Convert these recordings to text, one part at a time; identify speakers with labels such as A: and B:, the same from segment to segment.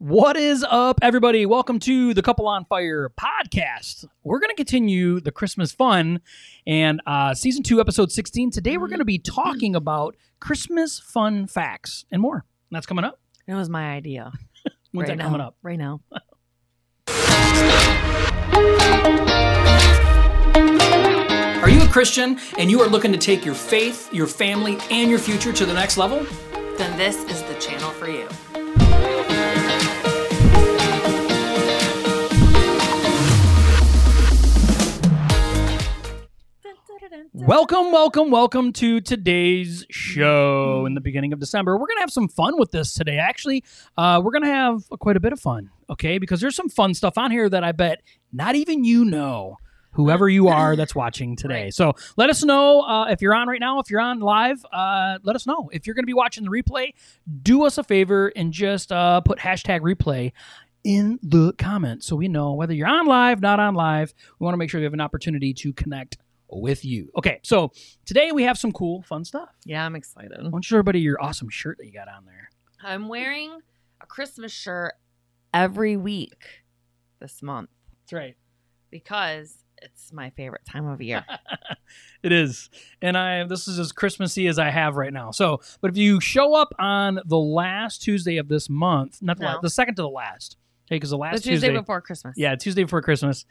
A: What is up, everybody? Welcome to the Couple on Fire podcast. We're going to continue the Christmas fun and uh, season two, episode 16. Today, we're going to be talking about Christmas fun facts and more. And that's coming up.
B: It was my idea.
A: When's
B: right
A: that
B: now,
A: coming up?
B: Right now.
A: Are you a Christian and you are looking to take your faith, your family, and your future to the next level?
B: Then this is the channel for you.
A: Welcome, welcome, welcome to today's show. In the beginning of December, we're gonna have some fun with this today. Actually, uh, we're gonna have quite a bit of fun, okay? Because there's some fun stuff on here that I bet not even you know. Whoever you are that's watching today.
B: Right.
A: So let us know uh, if you're on right now, if you're on live, uh, let us know. If you're going to be watching the replay, do us a favor and just uh, put hashtag replay in the comments so we know whether you're on live, not on live. We want to make sure we have an opportunity to connect with you. Okay, so today we have some cool, fun stuff.
B: Yeah, I'm excited.
A: Why don't you show everybody your awesome shirt that you got on there?
B: I'm wearing a Christmas shirt every week this month
A: That's right.
B: because it's my favorite time of year.
A: It is, and I this is as Christmassy as I have right now. So, but if you show up on the last Tuesday of this month, not the,
B: No.
A: la- the second to the last, because the last
B: the Tuesday
A: Tuesday,
B: before Christmas.
A: yeah, Tuesday before Christmas,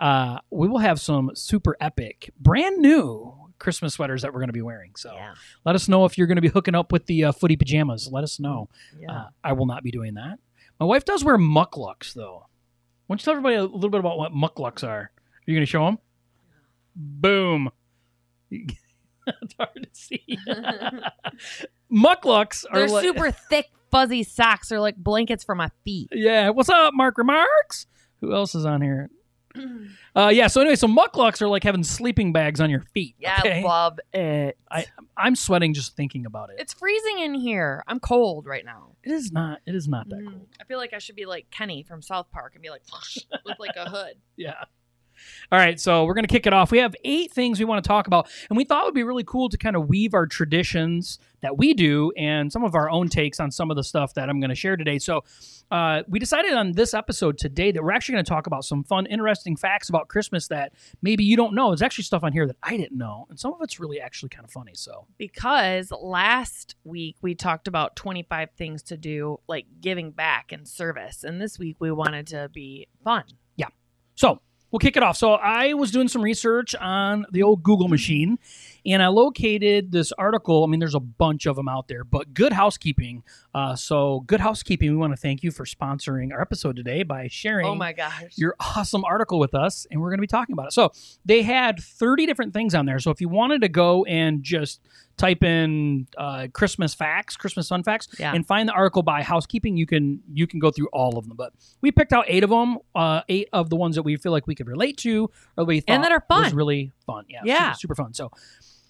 A: uh, we will have some super epic, brand new Christmas sweaters that we're going to be wearing. So,
B: Yeah.
A: let us know if you're going to be hooking up with the uh, footy pajamas. Let us know.
B: Yeah.
A: Uh, I will not be doing that. My wife does wear mukluks, though. Why don't you tell everybody a little bit about what mukluks are? Are you going to show them? Boom. it's hard to see. mukluks are
B: They're
A: like,
B: super thick, fuzzy socks. They're like blankets for my feet.
A: Yeah. What's up, Mark Remarks? Who else is on here? Uh, yeah. So anyway, so mukluks are like having sleeping bags on your feet.
B: Yeah,
A: okay?
B: I love it.
A: I- I'm sweating just thinking about it.
B: it's freezing in here. I'm cold right now.
A: It is not. It is not that
B: Mm.
A: cold.
B: I feel like I should be like Kenny from South Park and be like with like a hood.
A: Yeah. All right, so we're going to kick it off. We have eight things we want to talk about, and we thought it would be really cool to kind of weave our traditions that we do and some of our own takes on some of the stuff that I'm going to share today. So, uh, we decided on this episode today that we're actually going to talk about some fun, interesting facts about Christmas that maybe you don't know. There's actually stuff on here that I didn't know, and some of it's really actually kind of funny. So,
B: because last week we talked about 25 things to do like giving back and service and this week we wanted to be fun Yeah.
A: So we'll kick it off. So I was doing some research on the old Google machine, and I located this article. I mean, there's a bunch of them out there, but Good Housekeeping. Uh, so Good Housekeeping, we want to thank you for sponsoring our episode today by sharing
B: oh my gosh
A: your awesome article with us, and we're going to be talking about it. So they had 30 different things on there. So if you wanted to go and just type in uh, Christmas facts, Christmas fun facts,
B: Yeah.
A: and find the article by housekeeping, you can you can go through all of them. But we picked out eight of them, uh, eight of the ones that we feel like we could relate to, or we
B: And that are
A: was
B: fun.
A: really fun. Yeah,
B: Yeah.
A: super, super fun. So.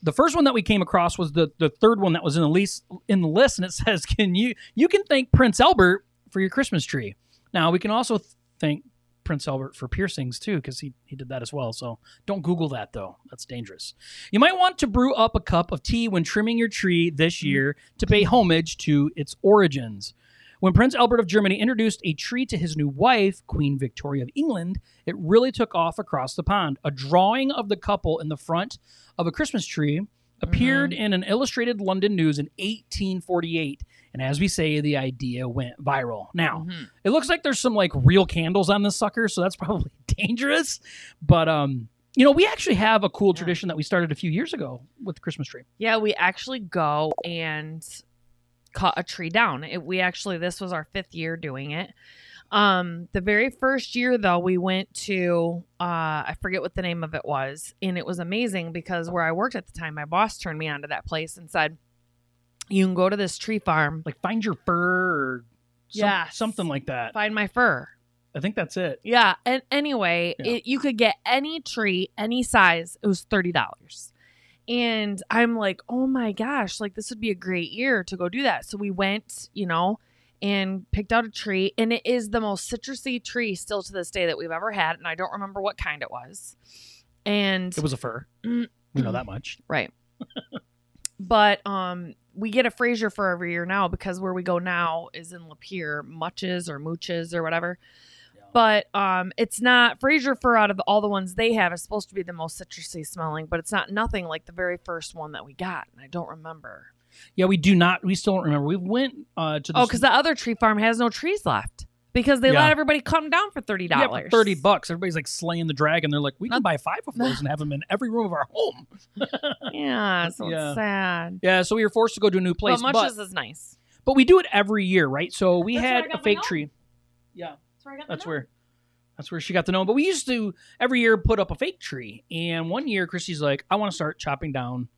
A: The first one that we came across was the the third one that was in the list in the list, and it says, "Can you you can thank Prince Albert for your Christmas tree?" Now we can also th- thank Prince Albert for piercings too, because he, he did that as well. So don't Google that though. That's dangerous. You might want to brew up a cup of tea when trimming your tree this mm-hmm. year to pay homage to its origins. When Prince Albert of Germany introduced a tree to his new wife, Queen Victoria of England, it really took off across the pond. A drawing of the couple in the front of a Christmas tree appeared in an illustrated London news in 1848. And as we say, the idea went viral. Now,
B: Mhm.
A: it looks like there's some like real candles on this sucker, so that's probably dangerous. But um, you know, we actually have a cool
B: Yeah.
A: tradition that we started a few years ago with the Christmas tree.
B: yeah we actually go and cut a tree down it, we actually this was our fifth year doing it um the very first year though we went to uh i forget what the name of it was and it was amazing because where i worked at the time my boss turned me onto that place and said you can go to this tree farm
A: Like find your fir or some-
B: Yes.
A: something like that.
B: find my fir
A: I think that's it.
B: Yeah, and anyway,
A: Yeah.
B: It, you could get any tree, any size. It was thirty dollars, and I'm like, oh my gosh, like this would be a great year to go do that. So we went, you know, and picked out a tree, and it is the most citrusy tree still to this day that we've ever had, and I don't remember what kind it was. And
A: It was a fir.
B: Mm.
A: We know that much.
B: Right. but um we get a Fraser for every year now because where we go now is in Lapeer, Muches or Mooches or whatever.
A: Yeah.
B: But um, it's not Fraser fir out of all the ones they have is supposed to be the most citrusy smelling, but it's not nothing like the very first one that we got, and I don't remember.
A: Yeah, we do not. We still don't remember. We went uh, to the
B: Oh, because the other tree farm has no trees left because they
A: Yeah.
B: let everybody cut them down for thirty
A: yeah,
B: dollars.
A: for thirty bucks. Everybody's like slaying the dragon. They're like, we can
B: Not-
A: buy five of those and have them in every room of our home.
B: Yeah, so
A: Yeah.
B: it's sad.
A: Yeah, so we were forced to go to a new place,
B: but
A: but
B: Muches is nice.
A: but we do it every year, right? So we
B: That's where I
A: had
B: got
A: a
B: my
A: fake
B: gnome.
A: tree. Yeah,
B: That's where I got
A: that's where that's where she got the gnome. But we used to every year put up a fake tree, and one year Christy's like, I want to start chopping down.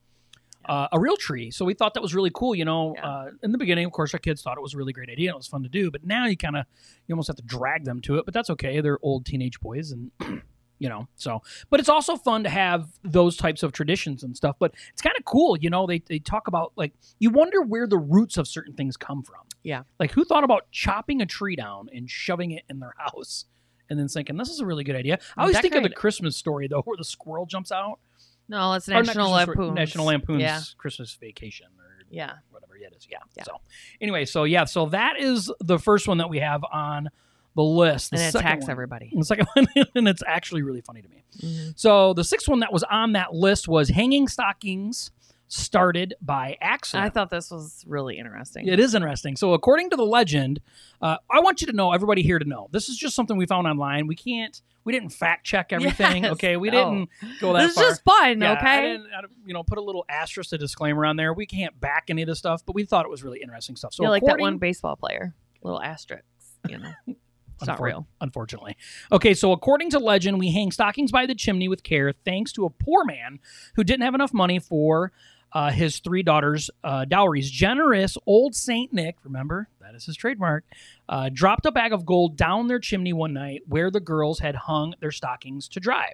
A: Uh, a real tree, so we thought that was really cool. You know,
B: Yeah.
A: uh, in the beginning, of course, our kids thought it was a really great idea and it was fun to do. But now you kind of, you almost have to drag them to it. But that's okay; they're old teenage boys, and you know, so. But it's also fun to have those types of traditions and stuff. But it's kind of cool, you know. They they talk about like you wonder where the roots of certain things come from.
B: Yeah.
A: Like who thought about chopping a tree down and shoving it in their house? And then thinking this is a really good idea. I always think of the Christmas story though, where the squirrel jumps out.
B: No, it's National Lampoon.
A: National Lampoon's
B: Yeah.
A: Christmas Vacation, or
B: Yeah.
A: whatever it is. Yeah.
B: Yeah.
A: So anyway, so yeah, so that is the first one that we have on the list. The
B: And it attacks
A: one-
B: everybody.
A: The second one, and it's actually really funny to me.
B: Mhm.
A: So the sixth one that was on that list was hanging stockings, started by accident.
B: I thought this was really interesting.
A: It is interesting. So, according to the legend, uh, I want you to know, everybody here to know, this is just something we found online. We can't, we didn't fact check everything.
B: Yes.
A: okay, we
B: No.
A: didn't go that
B: This is
A: far.
B: just fun,
A: Yeah, I
B: okay?
A: didn't, I you know, put a little asterisk, a disclaimer on there. We can't back any of this stuff, but we thought it was really interesting stuff. So,
B: You're like that one baseball player, little asterisks. You know, it's not real.
A: Unfortunately. Okay, so according to legend, we hang stockings by the chimney with care thanks to a poor man who didn't have enough money for uh, his three daughters' uh, dowries. Generous old Saint Nick, remember, that is his trademark, uh, dropped a bag of gold down their chimney one night where the girls had hung their stockings to dry.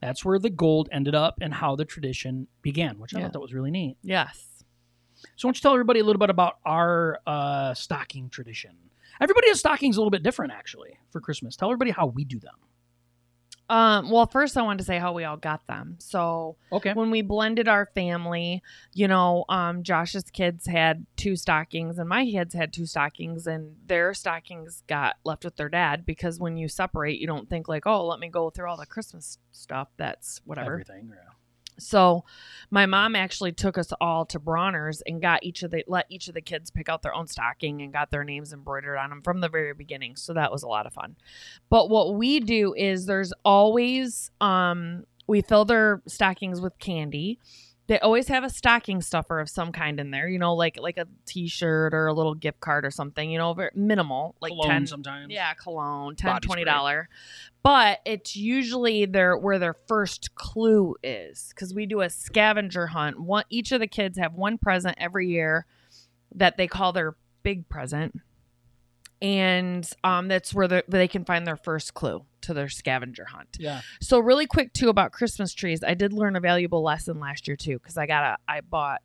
A: That's where the gold ended up and how the tradition began, which I
B: Yeah.
A: thought that was really neat.
B: Yes.
A: So, why don't you tell everybody a little bit about our uh, stocking tradition? Everybody has stockings a little bit different, actually, for Christmas. Tell everybody how we do them.
B: Um, well, first I wanted to say how we all got them. So
A: Okay.
B: when we blended our family, you know, um, Josh's kids had two stockings and my kids had two stockings and their stockings got left with their dad because when you separate, you don't think like, oh, let me go through all the Christmas stuff. That's whatever.
A: Everything. Yeah.
B: So my mom actually took us all to Bronner's and got each of the let each of the kids pick out their own stocking and got their names embroidered on them from the very beginning. So that was a lot of fun. But what we do is there's always um we fill their stockings with candy. They always have a stocking stuffer of some kind in there, you know, like like a t-shirt or a little gift card or something, you know, very minimal, like
A: Cologne
B: 10
A: sometimes.
B: yeah, cologne, 10
A: Body
B: 20
A: spray.
B: dollar. But it's usually their where their first clue is cuz we do a scavenger hunt. One each of the kids have one present every year that they call their big present. And um, that's where they can find their first clue to their scavenger hunt.
A: Yeah.
B: So really quick too about Christmas trees. I did learn a valuable lesson last year too because I got a I bought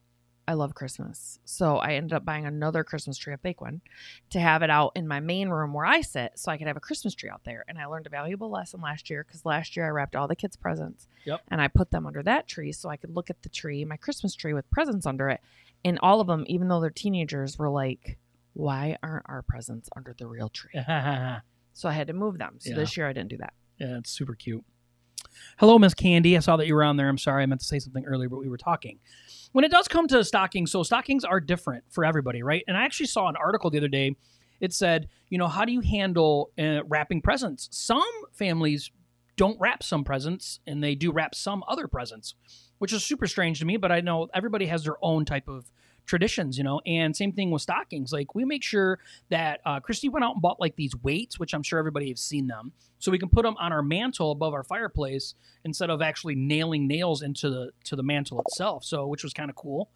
B: I love Christmas. So I ended up buying another Christmas tree, a fake one, to have it out in my main room where I sit so I could have a Christmas tree out there. And I learned a valuable lesson last year because last year I wrapped all the kids' presents
A: Yep.
B: and I put them under that tree so I could look at the tree, my Christmas tree with presents under it. And all of them, even though they're teenagers, were like, why aren't our presents under the real tree? So I had to move them. So
A: Yeah.
B: this year I didn't do that.
A: Yeah, it's super cute. Hello, Miss Candy. I saw that you were on there. I'm sorry, I meant to say something earlier, but we were talking. When it does come to stockings, so stockings are different for everybody, right? And I actually saw an article the other day. It said, you know, how do you handle uh, wrapping presents? Some families don't wrap some presents, and they do wrap some other presents, which is super strange to me. But I know everybody has their own type of traditions, you know. And same thing with stockings. Like we make sure that uh, Christy went out and bought like these weights, which I'm sure everybody has seen them, so we can put them on our mantle above our fireplace instead of actually nailing nails into the to the mantle itself. So which was kind of cool.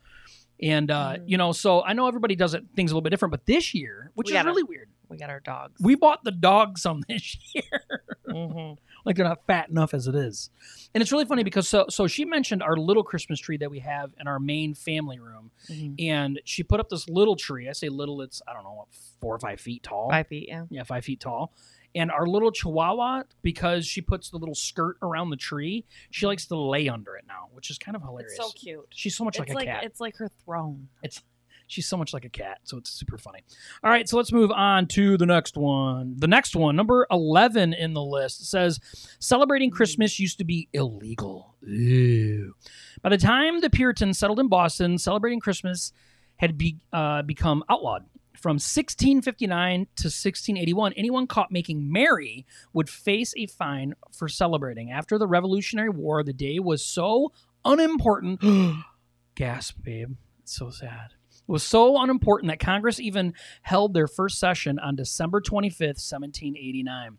A: And uh,
B: Mhm.
A: you know, so I know everybody does it things a little bit different, but this year, which
B: We
A: is really weird,
B: We got our dogs.
A: we bought the dog some this year.
B: hmm
A: like they're not fat enough as it is. And it's really funny because so so she mentioned our little Christmas tree that we have in our main family room,
B: hmm
A: and she put up this little tree. I say little, it's I don't know, what, four or five feet tall.
B: Five feet, yeah.
A: Yeah, five feet tall. And our little chihuahua, because she puts the little skirt around the tree, she likes to lay under it now, which is kind of hilarious.
B: It's so cute.
A: She's so much
B: it's
A: like a cat.
B: It's like her throne.
A: She's so much like a cat, so it's super funny. All right, so let's move on to the next one. The next one, number 11 in the list, says celebrating Christmas used to be illegal. Ew. By the time the Puritans settled in Boston, celebrating Christmas had be, uh, become outlawed. From 1659 to 1681, anyone caught making merry would face a fine for celebrating. After the Revolutionary War, the day was so unimportant. Gasp, babe. It's so sad. Was so unimportant that Congress even held their first session on December 25th, 1789.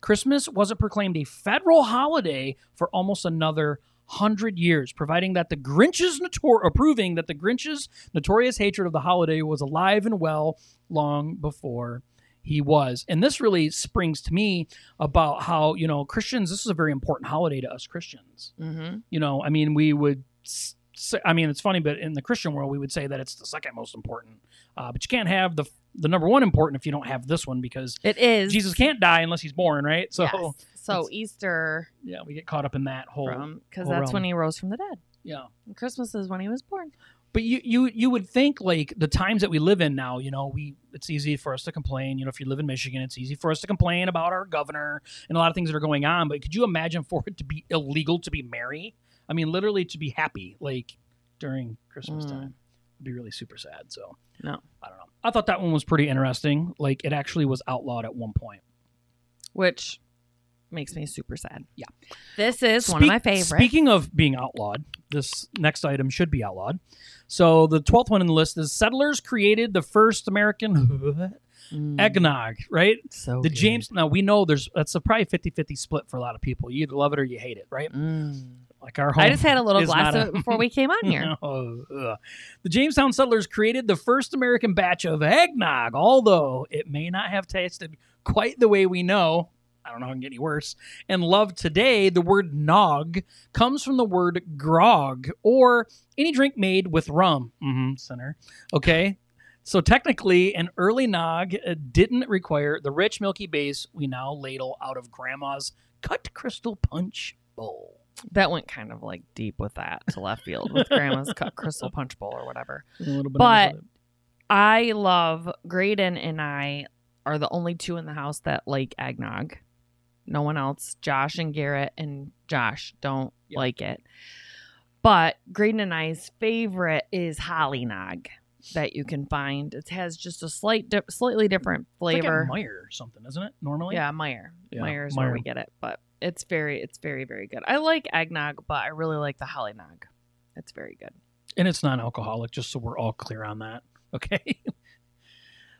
A: Christmas wasn't proclaimed a federal holiday for almost another hundred years, providing that the Grinch's notor- approving that the Grinch's notorious hatred of the holiday was alive and well long before he was. And this really springs to me about how, you know, Christians, this is a very important holiday to us Christians.
B: Mm-hmm.
A: You know, I mean, we would s- say, I mean, it's funny, but in the Christian world, we would say that it's the second most important. Uh, but you can't have the the number one important if you don't have this one because
B: It is
A: Jesus can't die unless he's born, right? So
B: Yes. So Easter
A: yeah, we get caught up in that whole
B: because that's
A: realm.
B: when he rose from the dead.
A: yeah.
B: And Christmas is when he was born.
A: But you you you would think like the times that we live in now, you know, we it's easy for us to complain. You know, if you live in Michigan, it's easy for us to complain about our governor and a lot of things that are going on. But could you imagine for it to be illegal to be merry? I mean, literally to be happy, like during Christmas
B: Mm.
A: time, would be really super sad. So
B: No.
A: I don't know. I thought that one was pretty interesting. Like it actually was outlawed at one point.
B: which makes me super sad.
A: Yeah.
B: This is one of my favorites.
A: Speaking of being outlawed, this next item should be outlawed. So the twelfth one in the list is settlers created the first American
B: Mm,
A: eggnog, right?
B: so
A: The
B: good.
A: James. Now we know there's that's a probably 50-50 split for a lot of people. You either love it or you hate it, right?
B: Mm.
A: Like our home.
B: I just had a little glass of it before we came on here.
A: Ugh. The Jamestown settlers created the first American batch of eggnog, although it may not have tasted quite the way we know. I don't know how it can get any worse. And love today, the word nog comes from the word grog or any drink made with rum. Mm-hmm, center. Okay. So technically, an early nog uh, didn't require the rich milky base we now ladle out of grandma's cut crystal punch bowl.
B: That went kind of like deep with that to left field with grandma's cut crystal punch bowl or whatever.
A: A little bit
B: But- I love Graydon and I are the only two in the house that like eggnog. No one else. Josh and Garrett and Josh don't
A: Yep.
B: like it. But Graydon and I's favorite is holly nog that you can find. It has just a slight, di- slightly different
A: It's like
B: flavor.
A: Meyer or something, isn't it? Normally,
B: yeah, Meyer.
A: Yeah,
B: Meyer is
A: Meijer.
B: where we get it, but it's very, it's very, very good. I like eggnog, but I really like the holly nog. It's very good.
A: and it's non-alcoholic. Just so we're all clear on that, okay?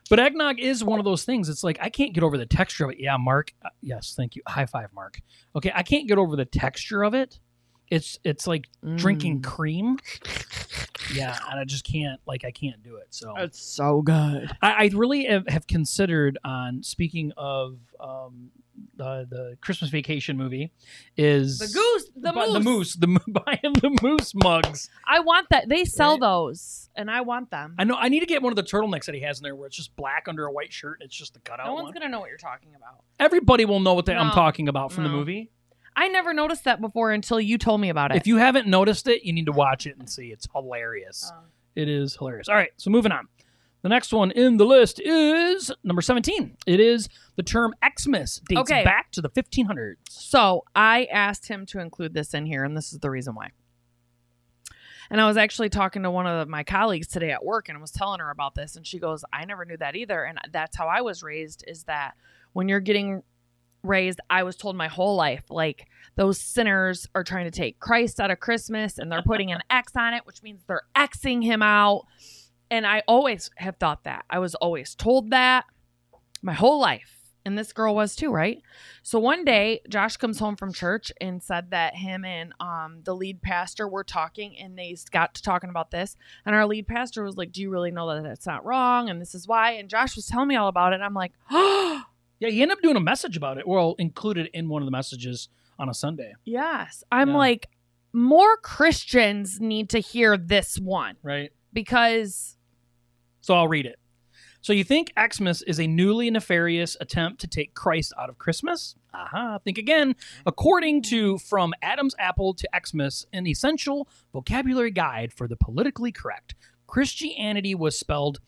A: but eggnog is one of those things. It's like I can't get over the texture of it. Yeah, Mark. Uh, yes, thank you. High five, Mark. Okay, I can't get over the texture of it. It's it's like drinking
B: Mm.
A: cream. Yeah, and I just can't like I can't do it. So
B: It's so good.
A: I, I really have, have considered on speaking of um, the the Christmas Vacation movie is
B: The goose, the
A: bu-
B: moose.
A: the moose, the mo- buying the moose mugs.
B: I want that. They sell
A: Right?
B: those, and I want them.
A: I know I need to get one of the turtlenecks that he has in there, where it's just black under a white shirt. and It's just the cutout
B: no one's
A: one.
B: gonna know what you're talking about.
A: Everybody will know what the, I'm
B: No.
A: talking about from the
B: No.
A: movie.
B: I never noticed that before until you told me about it.
A: If you haven't noticed it, you need to watch it and see. It's hilarious.
B: Oh.
A: It is hilarious. All right, so moving on. The next one in the list is number 17. It is the term Xmas dates
B: Okay.
A: back to the 1500s.
B: So I asked him to include this in here, and this is the reason why. And I was actually talking to one of my colleagues today at work, and I was telling her about this, and she goes, "I never knew that either." And that's how I was raised: is that when you're getting raised, I was told my whole life, like those sinners are trying to take Christ out of Christmas, and they're putting an X on it, which means they're Xing him out. And I always have thought that. I was always told that my whole life. And this girl was too, right? So one day, Josh comes home from church and said that him and um, the lead pastor were talking, and they got to talking about this. And our lead pastor was like, "Do you really know that that's not wrong? And this is why." And Josh was telling me all about it. And I'm like, "Oh,
A: Yeah, he ended up doing a message about it. Well, included in one of the messages on a Sunday.
B: yes." I'm
A: Yeah.
B: like, more Christians need to hear this one
A: Right.
B: because
A: So I'll read it. So you think Xmas is a newly nefarious attempt to take Christ out of Christmas? Aha. Think again. According to From Adam's Apple to Xmas, an essential vocabulary guide for the politically correct, Christianity was spelled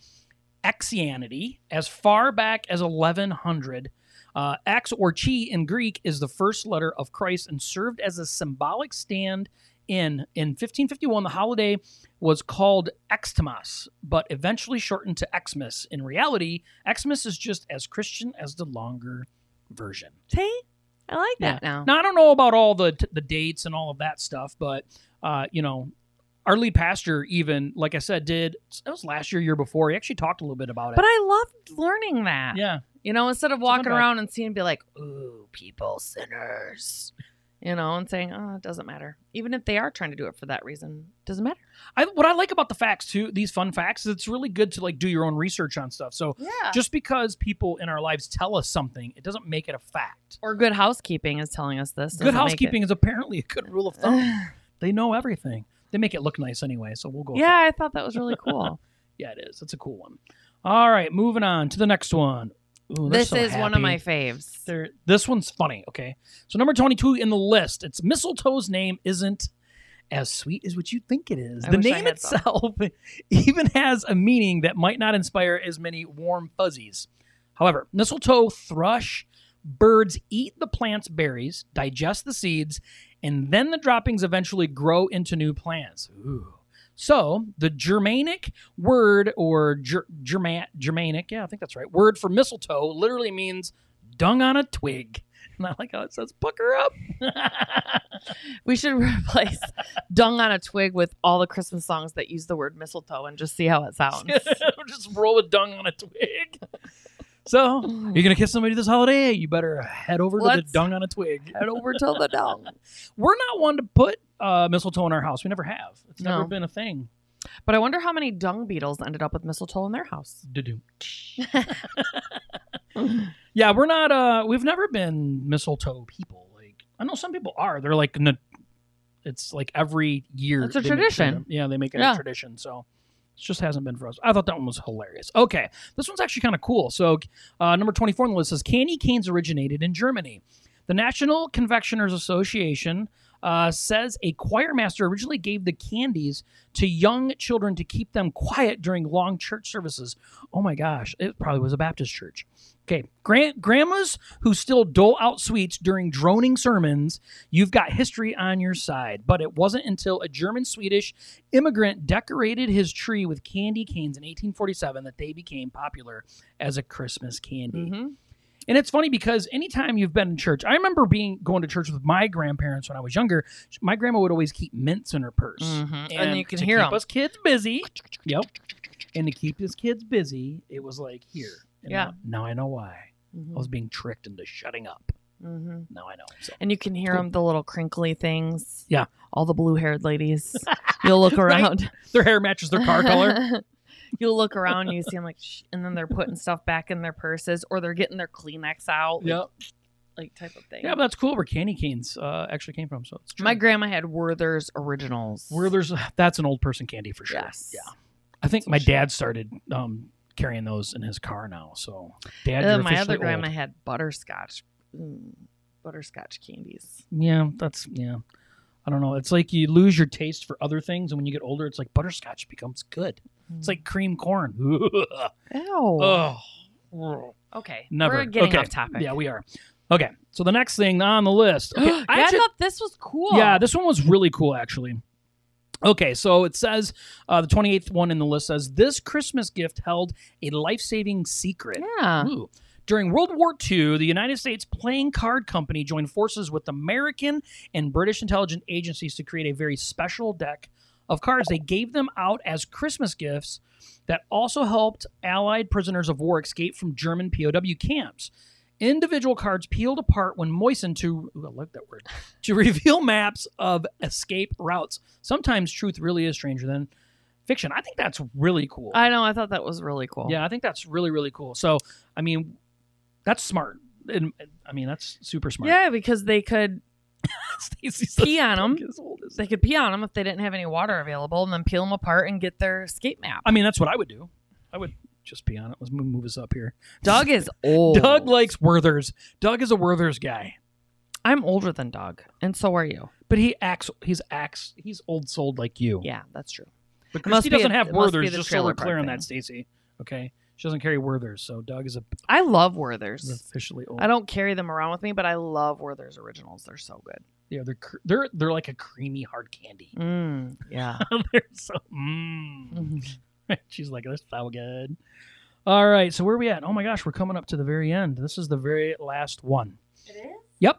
A: Xianity as far back as 1100. Uh, X or chi in Greek is the first letter of Christ and served as a symbolic stand in. In 1551, the holiday was called Xmas, but eventually shortened to Xmas. In reality, Xmas is just as Christian as the longer version.
B: See, I like
A: Yeah.
B: that now.
A: Now I don't know about all the the dates and all of that stuff, but uh, you know, our lead pastor even, like I said, did it was last year, year before. He actually talked a little bit about it.
B: But I loved learning that.
A: yeah,
B: You know, instead of walking around and seeing be like, ooh, people sinners. You know, and saying, oh, it doesn't matter. Even if they are trying to do it for that reason, doesn't matter.
A: I, what I like about the facts too, these fun facts, is it's really good to like do your own research on stuff. So
B: Yeah.
A: just because people in our lives tell us something, it doesn't make it a fact.
B: or good housekeeping is telling us this.
A: Good housekeeping is apparently a good rule of thumb. they know everything. They make it look nice anyway, so we'll go.
B: yeah. I thought that was really cool.
A: yeah, it is. It's a cool one. All right, moving on to the next one. Ooh,
B: this
A: so
B: is one of my faves.
A: There, this one's funny. Okay, so number twenty-two in the list. It's mistletoe's name isn't as sweet as what you think it is.
B: I
A: the name
B: some.
A: itself even has a meaning that might not inspire as many warm fuzzies. However, mistletoe thrush birds eat the plant's berries, digest the seeds, and then the droppings eventually grow into new plants. Ooh. So the Germanic word or ger- German- Germanic, yeah, I think that's right. Word for mistletoe literally means dung on a twig. And I like how it says pucker up.
B: We should replace "dung on a twig" with all the Christmas songs that use the word mistletoe and just see how it sounds.
A: Just roll with dung on a twig. So, oh. you're gonna kiss somebody this holiday? You better head over to
B: Let's-
A: the dung on a twig.
B: Head over to the dung.
A: We're not one to put uh, mistletoe in our house. We never have. It's never been a thing.
B: But I wonder how many dung beetles ended up with mistletoe in their house.
A: Do-do. Yeah, we're not. uh We've never been mistletoe people. Like I know some people are. They're like, n- it's like every year.
B: It's a
A: they make
B: tradition.
A: it- yeah, they make it
B: Yeah.
A: a tradition. So it just hasn't been for us. I thought that one was hilarious. Okay, this one's actually kind of cool. So uh, number twenty-four on the list says candy canes originated in Germany. The National Confectioners Association uh, says a choir master originally gave the candies to young children to keep them quiet during long church services. Oh my gosh, it probably was a Baptist church. Okay, Gran- grandmas who still dole out sweets during droning sermons, you've got history on your side. But it wasn't until a German Swedish immigrant decorated his tree with candy canes in 1847 that they became popular as a Christmas candy.
B: hmm
A: And it's funny because anytime you've been in church, I remember being going to church with my grandparents when I was younger. My grandma would always keep mints in her purse,
B: Mhm. And you can
A: to
B: hear
A: keep
B: 'em.
A: us kids busy. Yep, and to keep us kids busy, it was like here. And
B: Yeah.
A: Now, now I know why. I
B: hmm
A: was being tricked into shutting up.
B: hmm
A: Now I know. So.
B: And you can hear them, the little crinkly things.
A: Yeah.
B: All the blue haired ladies. You'll look
A: Right.
B: around.
A: Their hair matches their car color.
B: You'll look around and you see them like, Shh, and then they're putting stuff back in their purses or they're getting their Kleenex out. like-
A: Yep.
B: Like type of thing.
A: Yeah, but that's cool where candy canes uh, actually came from. So it's true.
B: My grandma had Werther's Originals.
A: Werther's that's an old person candy for sure.
B: Yes.
A: Yeah. I think
B: So
A: my dad started um, carrying those in his car now. So dad,
B: Uh, my other grandma
A: old.
B: had butterscotch. Mm, butterscotch candies.
A: Yeah, that's yeah. I don't know. It's like you lose your taste for other things, and when you get older, it's like butterscotch becomes good. It's like cream corn.
B: Ew.
A: oh,
B: Okay.
A: never.
B: We're getting
A: okay.
B: off topic.
A: Yeah, we are. Okay, so the next thing on the list. Okay,
B: yeah,
A: I
B: I thought this was cool.
A: Yeah, this one was really cool, actually. Okay, so it says uh, the 28th one in the list says this Christmas gift held a life saving secret.
B: Yeah.
A: Ooh. During World War II, the United States Playing Card Company joined forces with American and British intelligence agencies to create a very special deck of cards. They gave them out as Christmas gifts that also helped Allied prisoners of war escape from German POW camps. Individual cards peeled apart when moistened to, ooh, I like that word, to reveal maps of escape routes. Sometimes truth really is stranger than fiction. I think that's really cool.
B: I know. I thought that was really cool.
A: Yeah, I think that's really really cool. So, I mean, that's smart. And, I mean, that's super smart.
B: Yeah, because they could pee on 'em.
A: Doug is old as-
B: they could pee on them if they didn't have any water available, and then peel them apart and get their escape map.
A: I mean, that's what I would do. I would just pee on it. Let's move, us up here.
B: Doug is old.
A: Doug likes Werther's. Doug is a Werther's guy,
B: I'm older than Doug, and so are you.
A: but he acts. He's acts. He's old souled like you.
B: Yeah, that's true.
A: But Christy doesn't
B: a-
A: have
B: it must be
A: Werther's,
B: the
A: just so we're clear on that, Stacy. Okay? She doesn't carry Werther's, so Doug is, a,
B: I love
A: is
B: Werther's.
A: officially old.
B: I don't carry them around with me, but I love Werther's originals. They're so good.
A: Yeah, they're cr- they're they're like a creamy hard candy.
B: Mm, yeah.
A: they're so. Mm. She's like, that's so good. All right, so where are we at? Oh my gosh, we're coming up to the very end. This is the very last one.
B: It is.
A: Yep.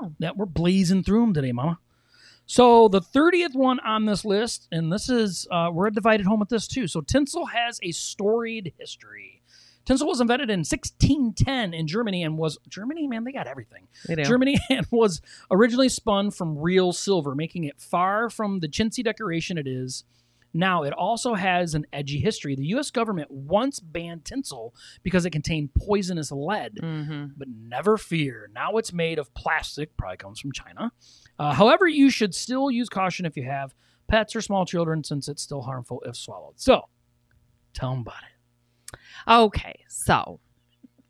B: Oh.
A: Yeah, we're blazing through them today, Mama. So the thirtieth one on this list, and this is uh, we're a divided home with this too. So tinsel has a storied history. Tinsel was invented in 1610 in Germany and was Germany, man, they got everything.
B: They.
A: Germany and was originally spun from real silver, making it far from the chintzy decoration it is. Now, it also has an edgy history. The U.S. government once banned tinsel because it contained poisonous lead.
B: hmm
A: But never fear, now it's made of plastic, probably comes from China. Uh, however, you should still use caution if you have pets or small children, since it's still harmful if swallowed. So, tell them about it.
B: Okay, so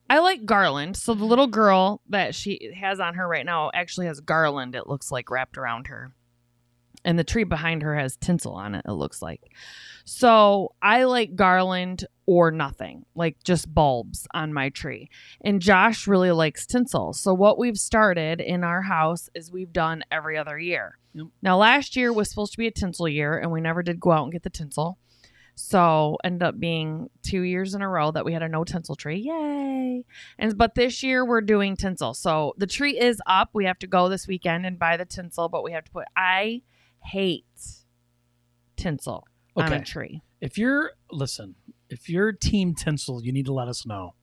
B: I like garland. So the little girl that she has on her right now actually has garland, it looks like, wrapped around her. And the tree behind her has tinsel on it, it looks like. So I like garland or nothing, like just bulbs on my tree. And Josh really likes tinsel. So what we've started in our house is we've done every other year.
A: Yep.
B: Now last year was supposed to be a tinsel year, and we never did go out and get the tinsel. So ended up being two years in a row that we had a no tinsel tree. Yay! And but this year we're doing tinsel. So the tree is up. We have to go this weekend and buy the tinsel, but we have to put I hate tinsel on a tree.
A: If you're, listen, if you're team tinsel, you need to let us know.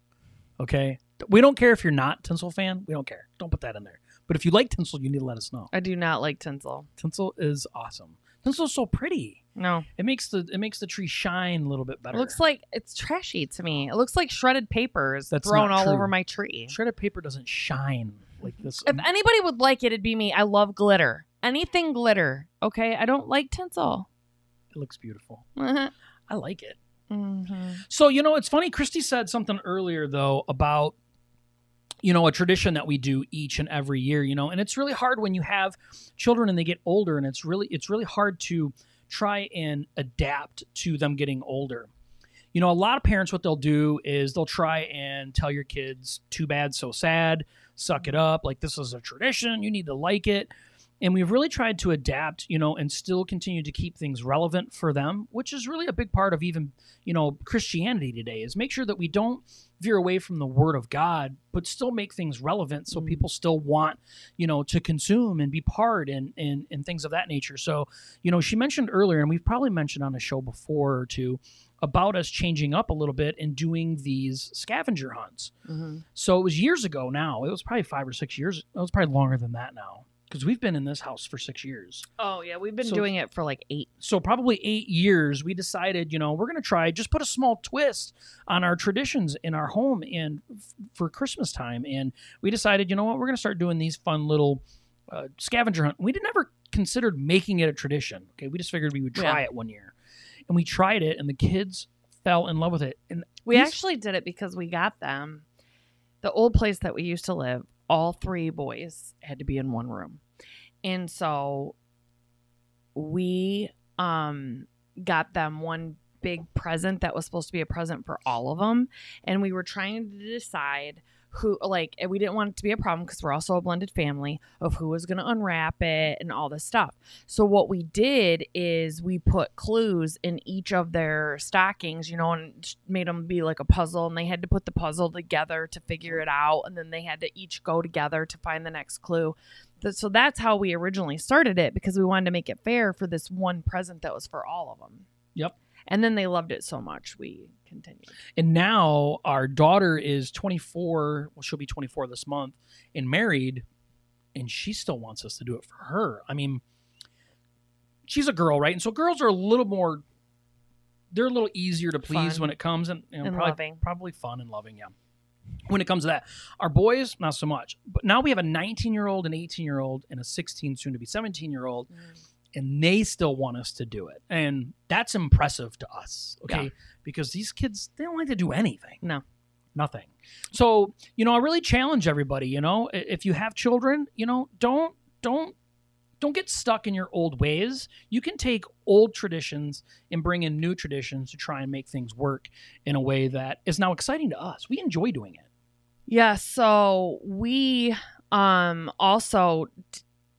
A: Okay? We don't care if you're not tinsel fan. We don't care. Don't put that in there. But if you like tinsel, you need to let us know.
B: I do not like tinsel.
A: Tinsel is awesome. Tinsel's so pretty.
B: No.
A: It makes the it makes the tree shine a little bit better.
B: It looks like it's trashy to me. It looks like shredded papers
A: That's
B: thrown all over my tree.
A: shredded paper doesn't shine like this.
B: If anybody would like it, it'd be me. I love glitter. Anything glitter. Okay. I don't like tinsel.
A: it looks beautiful.
B: hmm
A: I like it.
B: Mm-hmm.
A: So you know, it's funny. Christy said something earlier though about you know a tradition that we do each and every year. You know, and it's really hard when you have children and they get older, and it's really it's really hard to try and adapt to them getting older. You know, a lot of parents, what they'll do is they'll try and tell your kids, too bad, so sad, suck it up. Like, this is a tradition. You need to like it. And we've really tried to adapt, you know, and still continue to keep things relevant for them, which is really a big part of even, you know, Christianity today is make sure that we don't veer away from the word of God, but still make things relevant so
B: Mhm.
A: people still want, you know, to consume and be part and, and, and things of that nature. So, you know, she mentioned earlier, and we've probably mentioned on a show before or two, about us changing up a little bit and doing these scavenger hunts.
B: Mm-hmm.
A: So it was years ago now. It was probably five or six years. It was probably longer than that now because we've been in this house for six years.
B: Oh yeah, we've been
A: So-
B: doing it for like eight.
A: So probably eight years, we decided, you know, we're going to try just put a small twist on our traditions in our home and f- for Christmas time. And we decided, you know what, we're going to start doing these fun little uh, scavenger hunt. We did never considered making it a tradition. Okay, we just figured we would try
B: Yeah.
A: it one year, and we tried it, and the kids fell in love with it. And
B: We
A: these-
B: actually did it because we got them. The old place that we used to live, all three boys had to be in one room. And so we um got them one big present that was supposed to be a present for all of them and we were trying to decide who like we didn't want it to be a problem because we're also a blended family of who was going to unwrap it and all this stuff so what we did is we put clues in each of their stockings, you know, and made them be like a puzzle, and they had to put the puzzle together to figure it out, and then they had to each go together to find the next clue. So that's how we originally started it because we wanted to make it fair for this one present that was for all of them.
A: Yep.
B: And then they loved it so much, we continued.
A: And now our daughter is 24. Well, she'll be 24 this month and married, and she still wants us to do it for her. I mean, she's a girl, right? And so girls are a little more, they're a little easier to please
B: Fun.
A: when it comes and, you know,
B: And
A: probably,
B: loving.
A: probably fun and loving. Yeah. When it comes to that, our boys, not so much. But now we have a 19 year old, an 18 year old, and a 16, soon to be 17 year old mm. And they still want us to do it. And that's impressive to us, okay?
B: Yeah.
A: Because these kids, they don't like to do anything.
B: No.
A: Nothing. So, you know, I really challenge everybody, you know, if you have children, you know, don't don't don't get stuck in your old ways. You can take old traditions and bring in new traditions to try and make things work in a way that is now exciting to us. We enjoy doing it.
B: Yeah, so we um also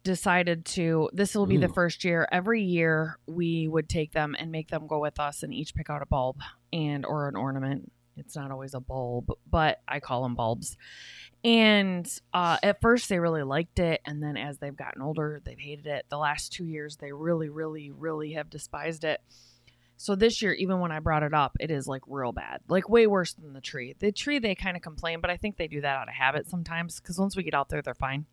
B: decided to this will be the first year every year we would take them and make them go with us and each pick out a bulb and or an ornament. It's not always a bulb, but I call them bulbs. And uh, at first they really liked it, and then as they've gotten older, they've hated it. The last two years, they really, really, really have despised it. So this year, even when I brought it up, it is like real bad, like way worse than the tree. The tree, they kind of complain, but I think they do that out of habit sometimes because once we get out there, they're fine.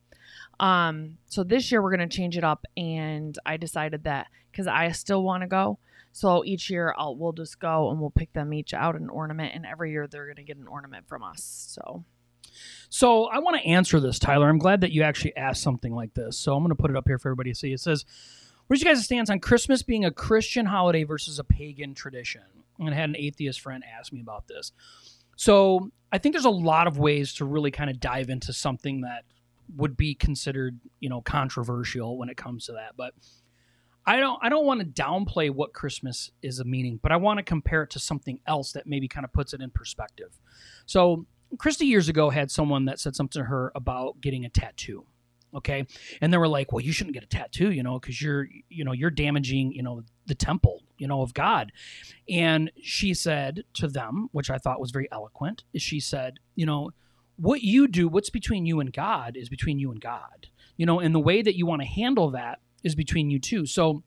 B: Um, so this year we're gonna change it up, and I decided that because I still want to go, so each year I'll we'll just go and we'll pick them each out an ornament, and every year they're gonna get an ornament from us. So
A: So I want to answer this, Tyler. I'm glad that you actually asked something like this. So I'm going to put it up here for everybody to see. It says, "Where's your guys' stance on Christmas being a Christian holiday versus a pagan tradition?" And I had an atheist friend ask me about this. So I think there's a lot of ways to really kind of dive into something that would be considered, you know, controversial when it comes to that. But I don't I don't want to downplay what Christmas is a meaning, but I want to compare it to something else that maybe kind of puts it in perspective. So Christy years ago had someone that said something to her about getting a tattoo. Okay. And they were like, well, you shouldn't get a tattoo, you know, because you're, you know, you're damaging, you know, the temple, you know, of God. And she said to them, which I thought was very eloquent, she said, you know, what you do, what's between you and God is between you and God, you know, and the way that you want to handle that is between you two. So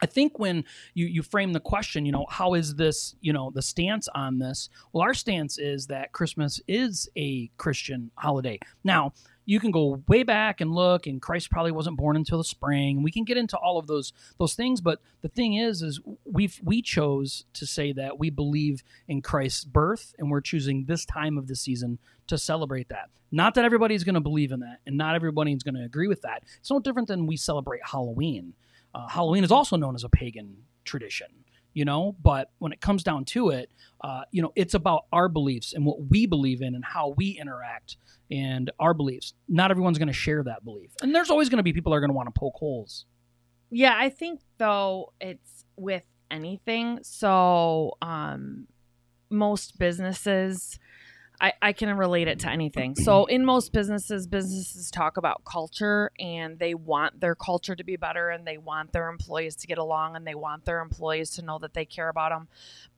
A: I think when you you frame the question, you know, how is this, you know, the stance on this? Well, our stance is that Christmas is a Christian holiday. Now, you can go way back and look and Christ probably wasn't born until the spring. We can get into all of those those things, but the thing is is we've we chose to say that we believe in Christ's birth and we're choosing this time of the season to celebrate that. Not that everybody's going to believe in that and not everybody's going to agree with that. It's no different than we celebrate Halloween. Uh, Halloween is also known as a pagan tradition, you know, but when it comes down to it, uh, you know, it's about our beliefs and what we believe in and how we interact and our beliefs. Not everyone's going to share that belief. And there's always going to be people that are going to want to poke holes.
B: Yeah, I think though it's with anything. So, um, most businesses, I, I can relate it to anything. So, in most businesses, businesses talk about culture and they want their culture to be better and they want their employees to get along and they want their employees to know that they care about them.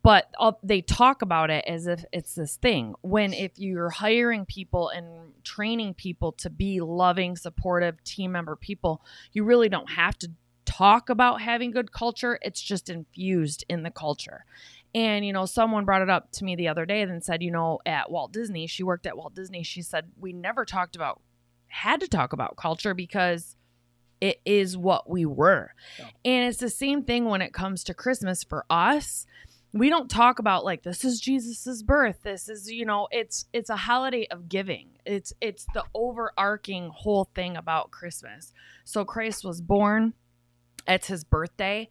B: But uh, they talk about it as if it's this thing. When if you're hiring people and training people to be loving, supportive, team member people, you really don't have to talk about having good culture. It's just infused in the culture. And, you know, someone brought it up to me the other day and said, you know, at Walt Disney, she worked at Walt Disney. She said, we never talked about, had to talk about culture because it is what we were.
A: Yeah.
B: And it's the same thing when it comes to Christmas for us. We don't talk about like this is Jesus's birth. This is, you know, it's it's a holiday of giving. It's it's the overarching whole thing about Christmas. So Christ was born it's his birthday.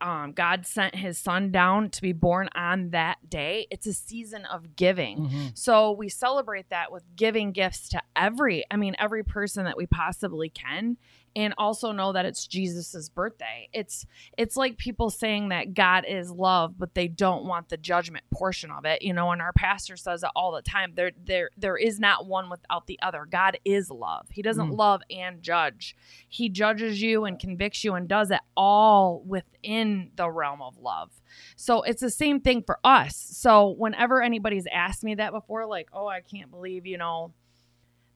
B: Um, God sent his son down to be born on that day. It's a season of giving.
A: Mm-hmm.
B: So we celebrate that with giving gifts to every, I mean, every person that we possibly can. And also know that it's Jesus's birthday. It's it's like people saying that God is love, but they don't want the judgment portion of it. You know, and our pastor says it all the time. There there there is not one without the other. God is love. He doesn't
A: Mm.
B: love and judge. He judges you and convicts you and does it all within the realm of love. So it's the same thing for us. So whenever anybody's asked me that before, like, oh, I can't believe, you know,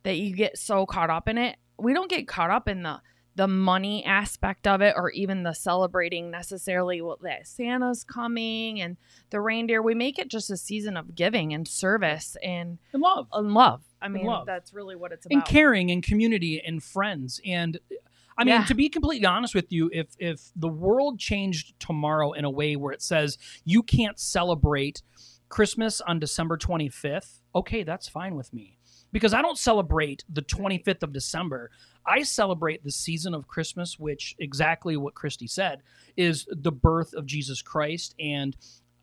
B: that you get so caught up in it. We don't get caught up in the the money aspect of it or even the celebrating necessarily what that Santa's coming and the reindeer. We make it just a season of giving and service and,
A: And love.
B: and love. I mean,
A: love.
B: that's really what it's about.
A: and caring and community and friends and i mean
B: Yeah.
A: to be completely honest with you if if the world changed tomorrow in a way where it says you can't celebrate christmas on december 25th okay that's fine with me because i don't celebrate the 25th of december i celebrate the season of christmas which exactly what christy said is the birth of jesus christ and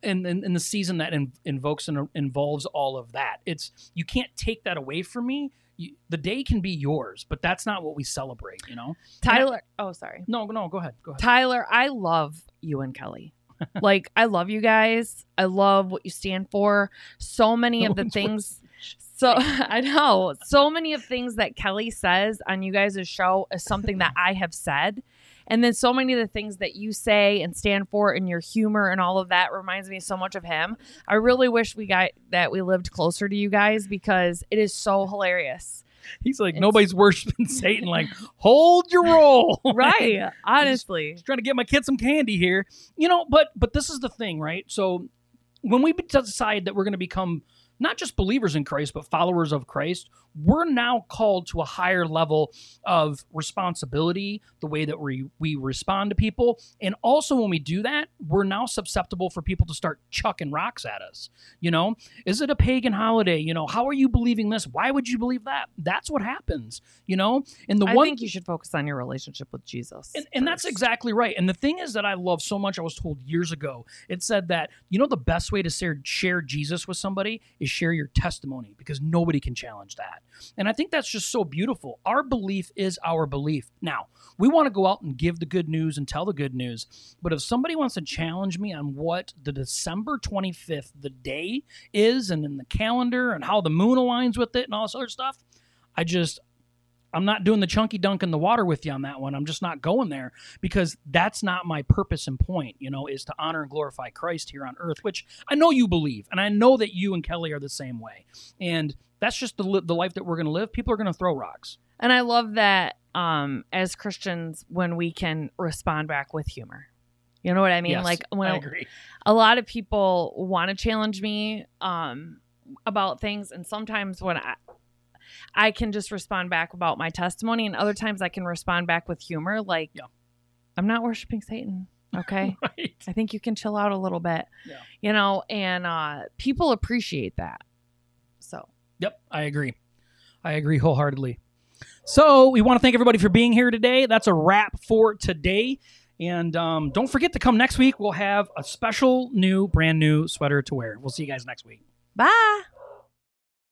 A: and in, in the season that in, invokes and involves all of that it's you can't take that away from me you, the day can be yours, but that's not what we celebrate. You know.
B: Tyler. Oh, sorry.
A: No, no, go ahead. Go ahead.
B: Tyler, I love you and Kelly. like I love you guys. I love what you stand for. So many of the things so I know so many of things that Kelly says on you guys' show is something that I have said. And then so many of the things that you say and stand for and your humor and all of that reminds me so much of him. I really wish we got that we lived closer to you guys because it is so hilarious.
A: He's like
B: It's-
A: nobody's worshiping Satan. Like hold your roll,
B: Right. Honestly.
A: Just trying to get my kid some candy here, you know. But but this is the thing, right? So when we decide that we're going to become not just believers in Christ, but followers of Christ, we're now called to a higher level of responsibility, the way that we, we respond to people. And also, when we do that, we're now susceptible for people to start chucking rocks at us. You know, is it a pagan holiday? You know, how are you believing this? Why would you believe that? That's what happens, you know? And the
B: I
A: one
B: think you should focus on your relationship with Jesus.
A: and, and that's exactly right. And the thing is that I love so much, I was told years ago, it said that, you know, the best way to share, share Jesus with somebody is share your testimony because nobody can challenge that. And I think that's just so beautiful. Our belief is our belief. Now, we want to go out and give the good news and tell the good news. But if somebody wants to challenge me on what the December 25th, the day is, and in the calendar and how the moon aligns with it and all this other stuff, I just, I'm not doing the chunky dunk in the water with you on that one. I'm just not going there because that's not my purpose and point, you know, is to honor and glorify Christ here on earth, which I know you believe. And I know that you and Kelly are the same way. And that's just the, li- the life that we're going to live. People are going to throw rocks.
B: And I love that um, as Christians, when we can respond back with humor. You know what I mean?
A: Yes,
B: like when
A: I
B: a,
A: agree.
B: a lot of people want to challenge me um, about things, and sometimes when I I can just respond back about my testimony, and other times I can respond back with humor. Like,
A: Yeah.
B: I'm not worshiping Satan. Okay.
A: Right.
B: I think you can chill out a little bit.
A: Yeah.
B: You know, and uh, people appreciate that.
A: Yep, I agree. I agree wholeheartedly. So we want to thank everybody for being here today. That's a wrap for today. And um, don't forget to come next week. We'll have a special new, brand new sweater to wear. We'll see you guys next week.
B: bye.